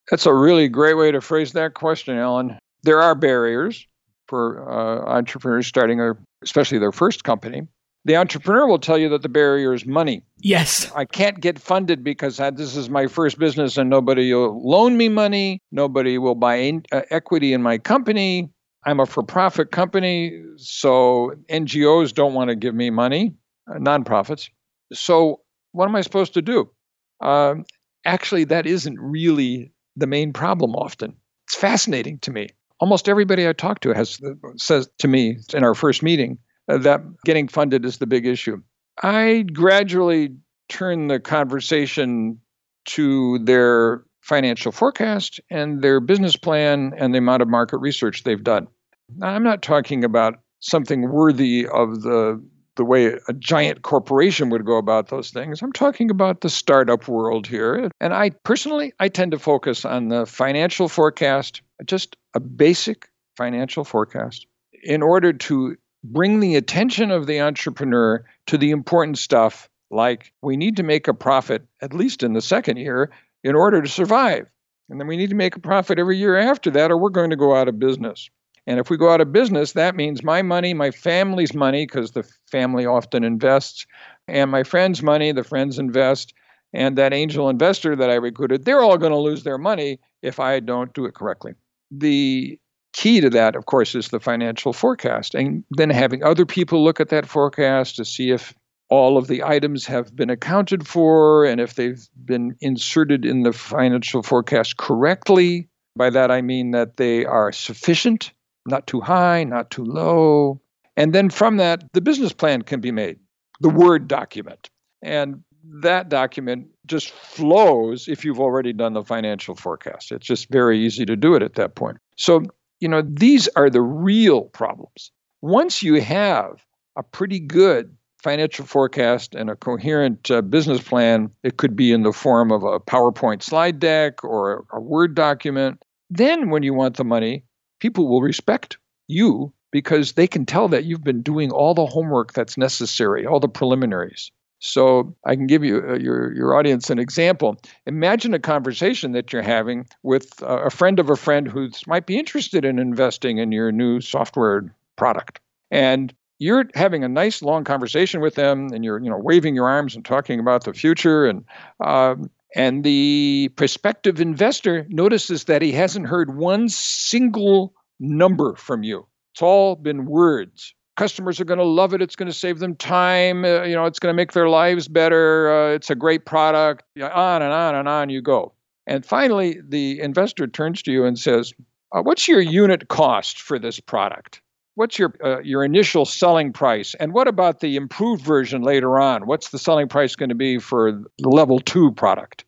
That's a really great way to phrase that question, Alan. There are barriers for uh, entrepreneurs starting, a, especially their first company. The entrepreneur will tell you that the barrier is money. Yes. I can't get funded because this is my first business and nobody will loan me money. Nobody will buy in, uh, equity in my company. I'm a for profit company, so NGOs don't want to give me money, uh, nonprofits. So, what am I supposed to do? Um, actually, that isn't really the main problem often. It's fascinating to me. Almost everybody I talk to has says to me in our first meeting, Uh, that getting funded is the big issue. I gradually turn the conversation to their financial forecast and their business plan and the amount of market research they've done. Now, I'm not talking about something worthy of the the way a giant corporation would go about those things. I'm talking about the startup world here. And I personally I tend to focus on the financial forecast, just a basic financial forecast in order to bring the attention of the entrepreneur to the important stuff like we need to make a profit at least in the second year in order to survive. And then we need to make a profit every year after that, or we're going to go out of business. And if we go out of business, that means my money, my family's money, because the family often invests, and my friends' money, the friends invest, and that angel investor that I recruited, they're all going to lose their money if I don't do it correctly. The key to that, of course, is the financial forecast, and then having other people look at that forecast to see if all of the items have been accounted for and if they've been inserted in the financial forecast correctly. By that, I mean that they are sufficient, not too high, not too low. And then from that, the business plan can be made, the Word document. And that document just flows if you've already done the financial forecast. It's just very easy to do it at that point. So, you know, these are the real problems. Once you have a pretty good financial forecast and a coherent uh, business plan, it could be in the form of a PowerPoint slide deck or a Word document. Then, when you want the money, people will respect you because they can tell that you've been doing all the homework that's necessary, all the preliminaries. So I can give you uh, your your audience an example. Imagine a conversation that you're having with a friend of a friend who might be interested in investing in your new software product. And you're having a nice long conversation with them and you're you know waving your arms and talking about the future and um, and the prospective investor notices that he hasn't heard one single number from you it's all been words customers are going to love it. It's going to save them time. Uh, you know it's going to make their lives better. Uh, it's a great product. On and on and on you go. And finally the investor turns to you and says uh, what's your unit cost for this product? What's your uh, your initial selling price? And what about the improved version later on? What's the selling price going to be for the level 2 product?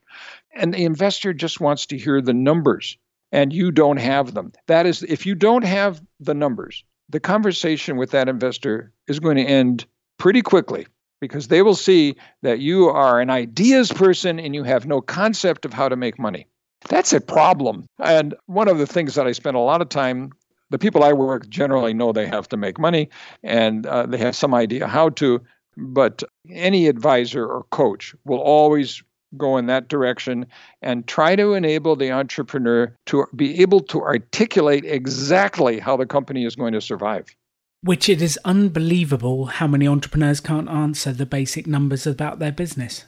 And the investor just wants to hear the numbers and you don't have them. That is if you don't have the numbers the conversation with that investor is going to end pretty quickly because they will see that you are an ideas person and you have no concept of how to make money that's a problem. And one of the things that I spend a lot of time the people I work generally know they have to make money and uh, they have some idea how to, but any advisor or coach will always go in that direction and try to enable the entrepreneur to be able to articulate exactly how the company is going to survive. Which it is unbelievable how many entrepreneurs can't answer the basic numbers about their business.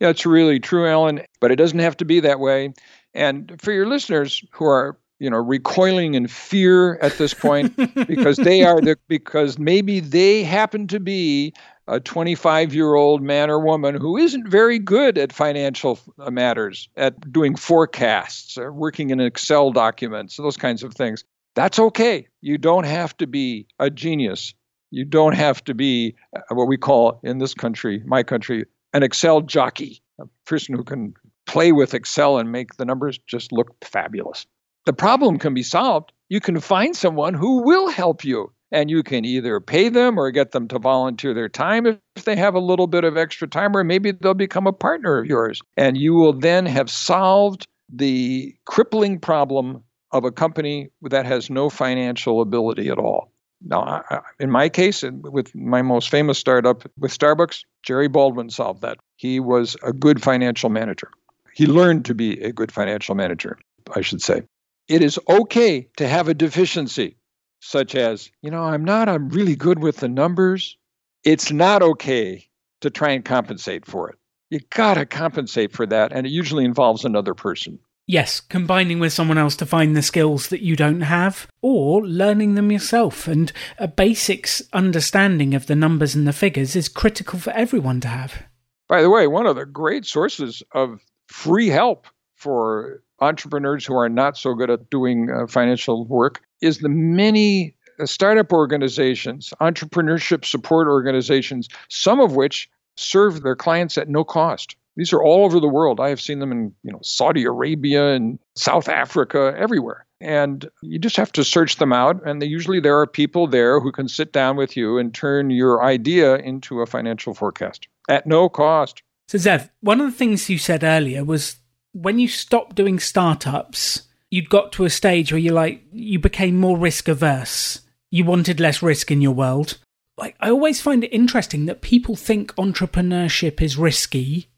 Yeah, it's really true, Alan, but it doesn't have to be that way. And for your listeners who are you know recoiling in fear at this point (laughs) because they are the because maybe they happen to be a 25 year old man or woman who isn't very good at financial uh, matters at doing forecasts or working in excel documents those kinds of things that's okay you don't have to be a genius you don't have to be uh, what we call in this country my country an excel jockey a person who can play with excel and make the numbers just look fabulous the problem can be solved. You can find someone who will help you. And you can either pay them or get them to volunteer their time if they have a little bit of extra time, or maybe they'll become a partner of yours. And you will then have solved the crippling problem of a company that has no financial ability at all. Now, in my case, with my most famous startup with Starbucks, Jerry Baldwin solved that. He was a good financial manager. He learned to be a good financial manager, I should say it is okay to have a deficiency, such as, you know, I'm not, I'm really good with the numbers. It's not okay to try and compensate for it. You got to compensate for that, and it usually involves another person. Yes, combining with someone else to find the skills that you don't have, or learning them yourself. And a basic understanding of the numbers and the figures is critical for everyone to have. By the way, one of the great sources of free help for entrepreneurs who are not so good at doing uh, financial work is the many uh, startup organizations, entrepreneurship support organizations, some of which serve their clients at no cost. These are all over the world. I have seen them in, you know, Saudi Arabia and South Africa, everywhere. And you just have to search them out. And they, usually there are people there who can sit down with you and turn your idea into a financial forecast at no cost. So, Zev, one of the things you said earlier was when you stop doing startups, you'd got to a stage where you like you became more risk averse. You wanted less risk in your world. Like I always find it interesting that people think entrepreneurship is risky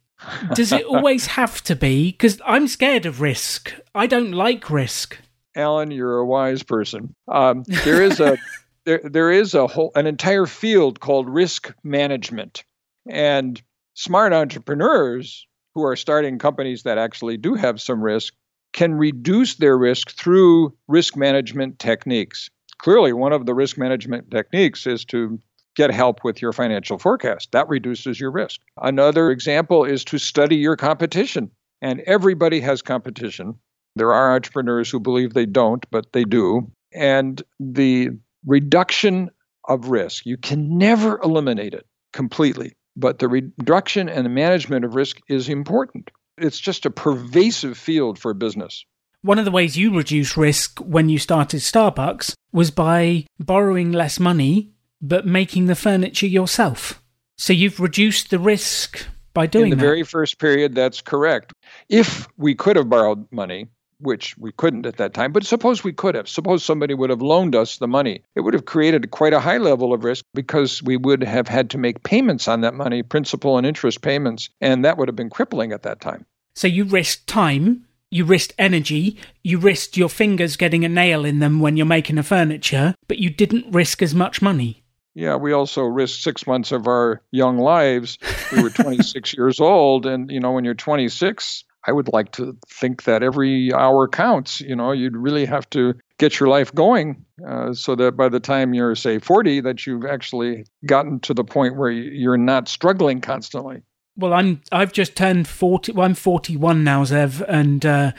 does it (laughs) always have to be? Because I'm scared of risk. I don't like risk. Alan, you're a wise person. Um, there is a (laughs) there there is a whole an entire field called risk management, and smart entrepreneurs who are starting companies that actually do have some risk can reduce their risk through risk management techniques. Clearly, one of the risk management techniques is to get help with your financial forecast. That reduces your risk. Another example is to study your competition. And everybody has competition. There are entrepreneurs who believe they don't, but they do. And the reduction of risk, you can never eliminate it completely, but the reduction and the management of risk is important. It's just a pervasive field for business. One of the ways you reduce risk when you started Starbucks was by borrowing less money but making the furniture yourself. So you've reduced the risk by doing that. In the that. very first period, that's correct. If we could have borrowed money, which we couldn't at that time, but suppose we could have, suppose somebody would have loaned us the money, it would have created quite a high level of risk because we would have had to make payments on that money, principal and interest payments, and that would have been crippling at that time. So you risked time, you risked energy, you risked your fingers getting a nail in them when you're making a furniture, but you didn't risk as much money. Yeah, we also risked six months of our young lives. We were (laughs) 26 years old, and you know, when you're 26, I would like to think that every hour counts. You know, you'd really have to get your life going uh, so that by the time you're, say, 40, that you've actually gotten to the point where you're not struggling constantly. Well, I'm I've just turned 40. Well, I'm 41 now, Zev, and uh,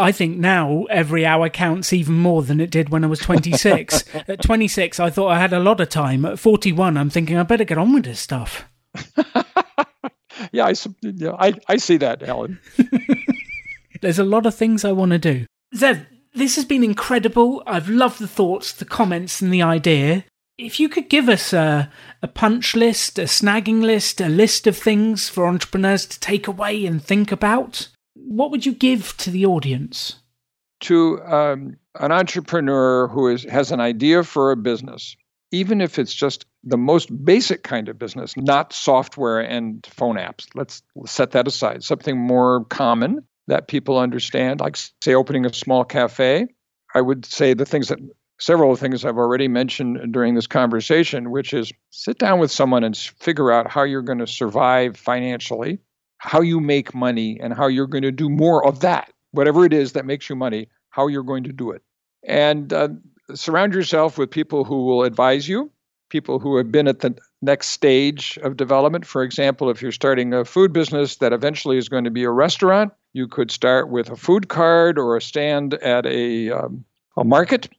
I think now every hour counts even more than it did when I was 26. (laughs) At 26, I thought I had a lot of time. At 41, I'm thinking I better get on with this stuff. (laughs) yeah, I, yeah I, I see that, Alan. (laughs) There's a lot of things I want to do. Zev, this has been incredible. I've loved the thoughts, the comments, and the idea. If you could give us a, a punch list, a snagging list, a list of things for entrepreneurs to take away and think about, what would you give to the audience? To um, an entrepreneur who is, has an idea for a business, even if it's just the most basic kind of business, not software and phone apps. Let's set that aside. Something more common that people understand, like, say, opening a small cafe. I would say the things that several things I've already mentioned during this conversation, which is sit down with someone and figure out how you're going to survive financially how you make money and how you're going to do more of that, whatever it is that makes you money, how you're going to do it. And uh, surround yourself with people who will advise you, people who have been at the next stage of development. For example, if you're starting a food business that eventually is going to be a restaurant, you could start with a food card or a stand at a, um, a market,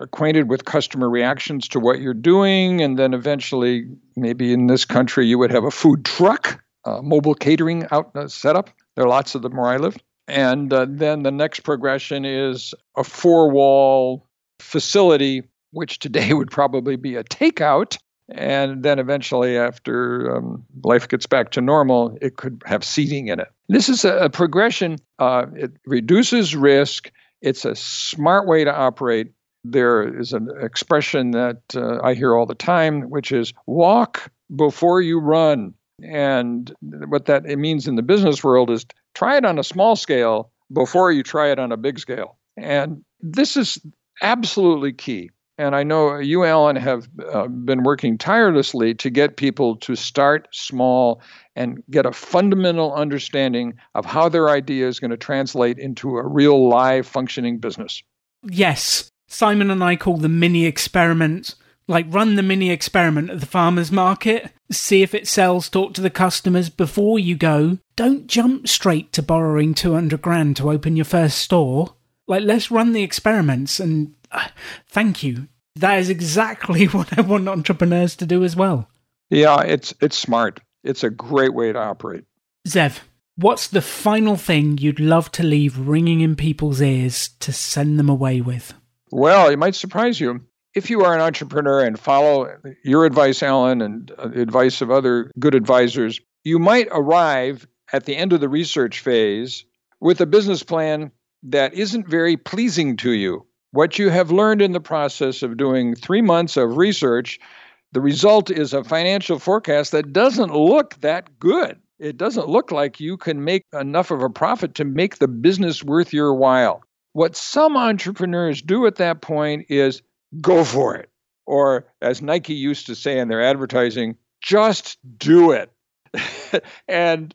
acquainted with customer reactions to what you're doing, and then eventually, maybe in this country, you would have a food truck mobile catering out uh, setup. There are lots of them where I live. And uh, then the next progression is a four wall facility, which today (laughs) would probably be a takeout. And then eventually, after um, life gets back to normal, it could have seating in it. This is a, a progression. Uh, it reduces risk. It's a smart way to operate. There is an expression that uh, I hear all the time, which is walk before you run. And what that it means in the business world is try it on a small scale before you try it on a big scale. And this is absolutely key. And I know you, Alan, have uh, been working tirelessly to get people to start small and get a fundamental understanding of how their idea is going to translate into a real live functioning business. Yes. Simon and I call them mini experiments like run the mini experiment at the farmer's market, see if it sells, talk to the customers before you go. Don't jump straight to borrowing 200 grand to open your first store. Like, let's run the experiments and uh, thank you. That is exactly (laughs) what I want entrepreneurs to do as well. Yeah, it's it's smart. It's a great way to operate. Zev, What's the final thing you'd love to leave ringing in people's ears to send them away with? Well, it might surprise you. If you are an entrepreneur and follow your advice, Alan, and uh, advice of other good advisors, you might arrive at the end of the research phase with a business plan that isn't very pleasing to you. What you have learned in the process of doing three months of research, the result is a financial forecast that doesn't look that good. It doesn't look like you can make enough of a profit to make the business worth your while. What some entrepreneurs do at that point is go for it. Or, as Nike used to say in their advertising, just do it. (laughs) and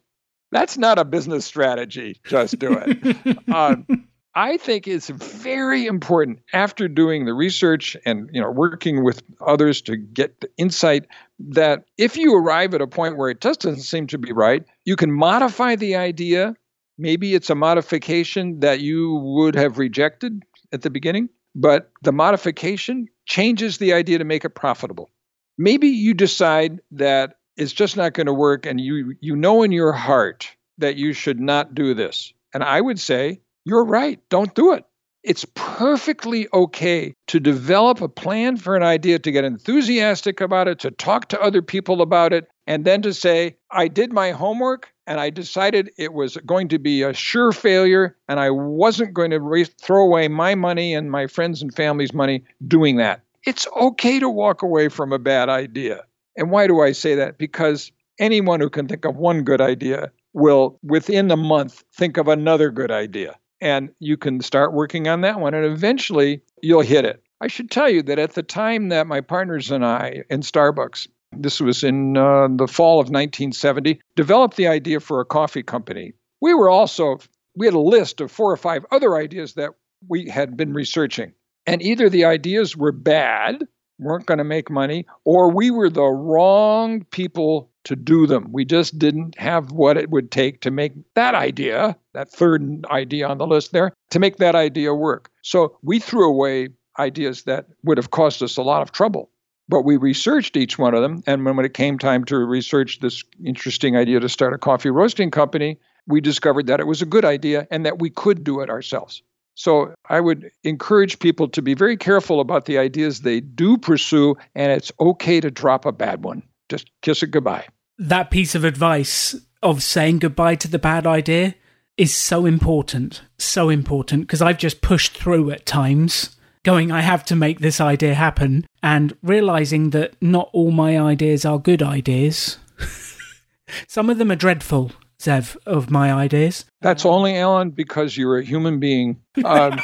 that's not a business strategy. Just do it. (laughs) um, I think it's very important after doing the research and you know working with others to get the insight that if you arrive at a point where it just doesn't seem to be right, you can modify the idea. Maybe it's a modification that you would have rejected at the beginning, but the modification changes the idea to make it profitable. Maybe you decide that it's just not going to work and you you know in your heart that you should not do this. And I would say you're right. Don't do it. It's perfectly okay to develop a plan for an idea, to get enthusiastic about it, to talk to other people about it, and then to say, I did my homework and I decided it was going to be a sure failure and I wasn't going to re- throw away my money and my friends and family's money doing that. It's okay to walk away from a bad idea. And why do I say that? Because anyone who can think of one good idea will, within a month, think of another good idea and you can start working on that one and eventually you'll hit it. I should tell you that at the time that my partners and I in Starbucks, this was in uh, the fall of 1970, developed the idea for a coffee company. We were also, we had a list of four or five other ideas that we had been researching. And either the ideas were bad, weren't going to make money, or we were the wrong people to do them. We just didn't have what it would take to make that idea, that third idea on the list there, to make that idea work. So we threw away ideas that would have caused us a lot of trouble. But we researched each one of them. And when it came time to research this interesting idea to start a coffee roasting company, we discovered that it was a good idea and that we could do it ourselves. So I would encourage people to be very careful about the ideas they do pursue, and it's okay to drop a bad one just kiss it goodbye. That piece of advice of saying goodbye to the bad idea is so important, so important because I've just pushed through at times going, I have to make this idea happen, and realizing that not all my ideas are good ideas. (laughs) Some of them are dreadful, Zev, of my ideas. That's only, Alan, because you're a human being. (laughs) Um,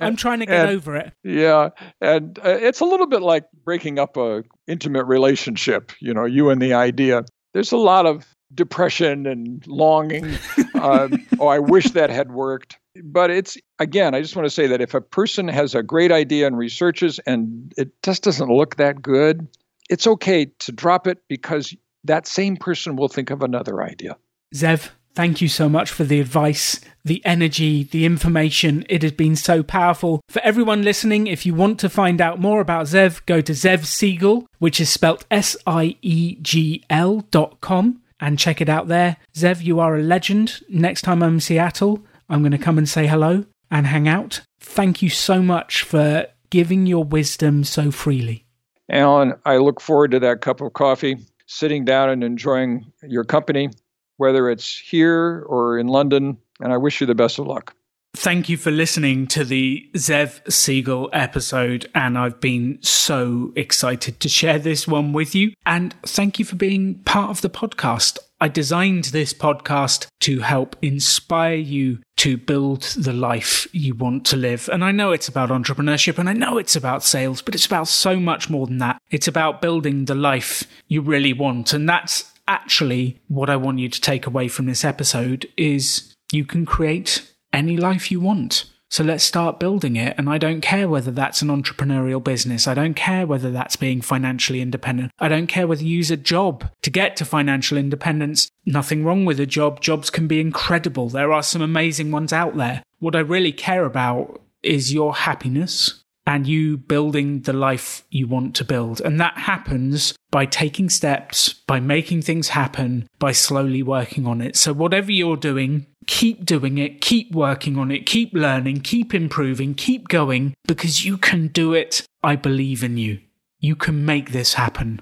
I'm trying to get and, over it. Yeah. And uh, it's a little bit like breaking up a intimate relationship, you know, you and the idea. There's a lot of depression and longing. (laughs) um, oh, I wish that had worked. But it's, again, I just want to say that if a person has a great idea and researches and it just doesn't look that good, it's okay to drop it because that same person will think of another idea. Zev, thank you so much for the advice, the energy, the information. It has been so powerful. For everyone listening, if you want to find out more about Zev, go to Zev Siegl, which is spelt S I E G L dot com, and check it out there. Zev, you are a legend. Next time I'm in Seattle, I'm going to come and say hello and hang out. Thank you so much for giving your wisdom so freely. Alan, I look forward to that cup of coffee, sitting down and enjoying your company whether it's here or in London. And I wish you the best of luck. Thank you for listening to the Zev Siegl episode. And I've been so excited to share this one with you. And thank you for being part of the podcast. I designed this podcast to help inspire you to build the life you want to live. And I know it's about entrepreneurship and I know it's about sales, but it's about so much more than that. It's about building the life you really want. And that's actually what I want you to take away from this episode is you can create any life you want. So let's start building it. And I don't care whether that's an entrepreneurial business. I don't care whether that's being financially independent. I don't care whether you use a job to get to financial independence. Nothing wrong with a job. Jobs can be incredible. There are some amazing ones out there. What I really care about is your happiness and you building the life you want to build. And that happens by taking steps, by making things happen, by slowly working on it. So, whatever you're doing, keep doing it, keep working on it, keep learning, keep improving, keep going because you can do it. I believe in you. You can make this happen.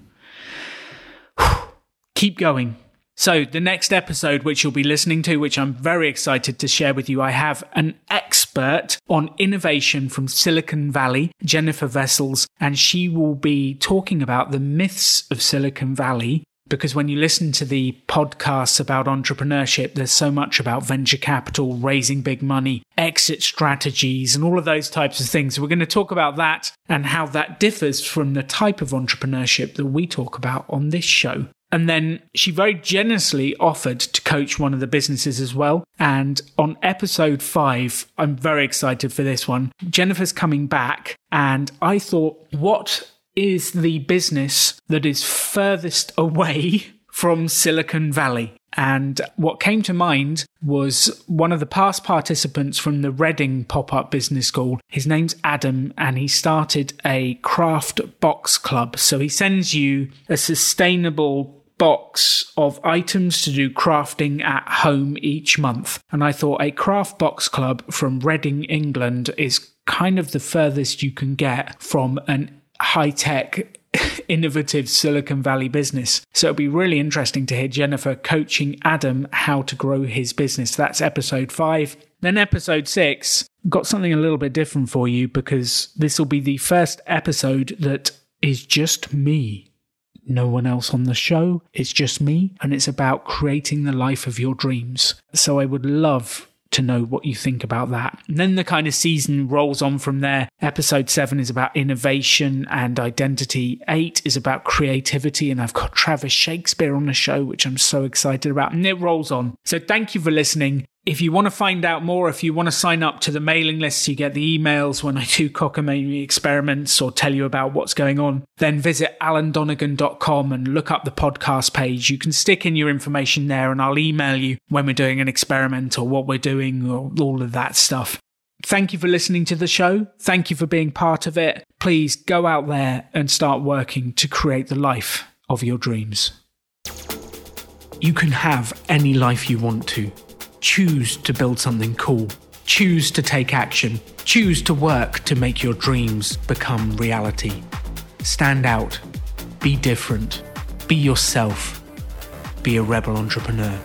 keep going. So, the next episode, which you'll be listening to, which I'm very excited to share with you, I have an expert on innovation from Silicon Valley, Jennifer Vessels, and she will be talking about the myths of Silicon Valley. Because when you listen to the podcasts about entrepreneurship, there's so much about venture capital, raising big money, exit strategies, and all of those types of things. We're going to talk about that and how that differs from the type of entrepreneurship that we talk about on this show. And then she very generously offered to coach one of the businesses as well. And on episode five, I'm very excited for this one. Jennifer's coming back, and I thought, what is the business that is furthest away (laughs) from Silicon Valley? And what came to mind was one of the past participants from the Reading pop up business school. His name's Adam, and he started a craft box club. So he sends you a sustainable box of items to do crafting at home each month. And I thought a craft box club from Reading, England is kind of the furthest you can get from an high tech (laughs) innovative Silicon Valley business. So it'll be really interesting to hear Jennifer coaching Adam how to grow his business. That's episode five. Then episode six, got something a little bit different for you because this will be the first episode that is just me no one else on the show. It's just me, and it's about creating the life of your dreams. So I would love to know what you think about that. And then the kind of season rolls on from there. Episode seven is about innovation and identity. Eight is about creativity. And I've got Travis Shakespeare on the show, which I'm so excited about. And it rolls on. So thank you for listening. If you want to find out more, if you want to sign up to the mailing list, you get the emails when I do cockamamie experiments or tell you about what's going on, then visit alandonegan.com and look up the podcast page. You can stick in your information there and I'll email you when we're doing an experiment or what we're doing or all of that stuff. Thank you for listening to the show. Thank you for being part of it. Please go out there and start working to create the life of your dreams. You can have any life you want to Choose to build something cool. Choose to take action. Choose to work to make your dreams become reality. Stand out. Be different. Be yourself. Be a rebel entrepreneur.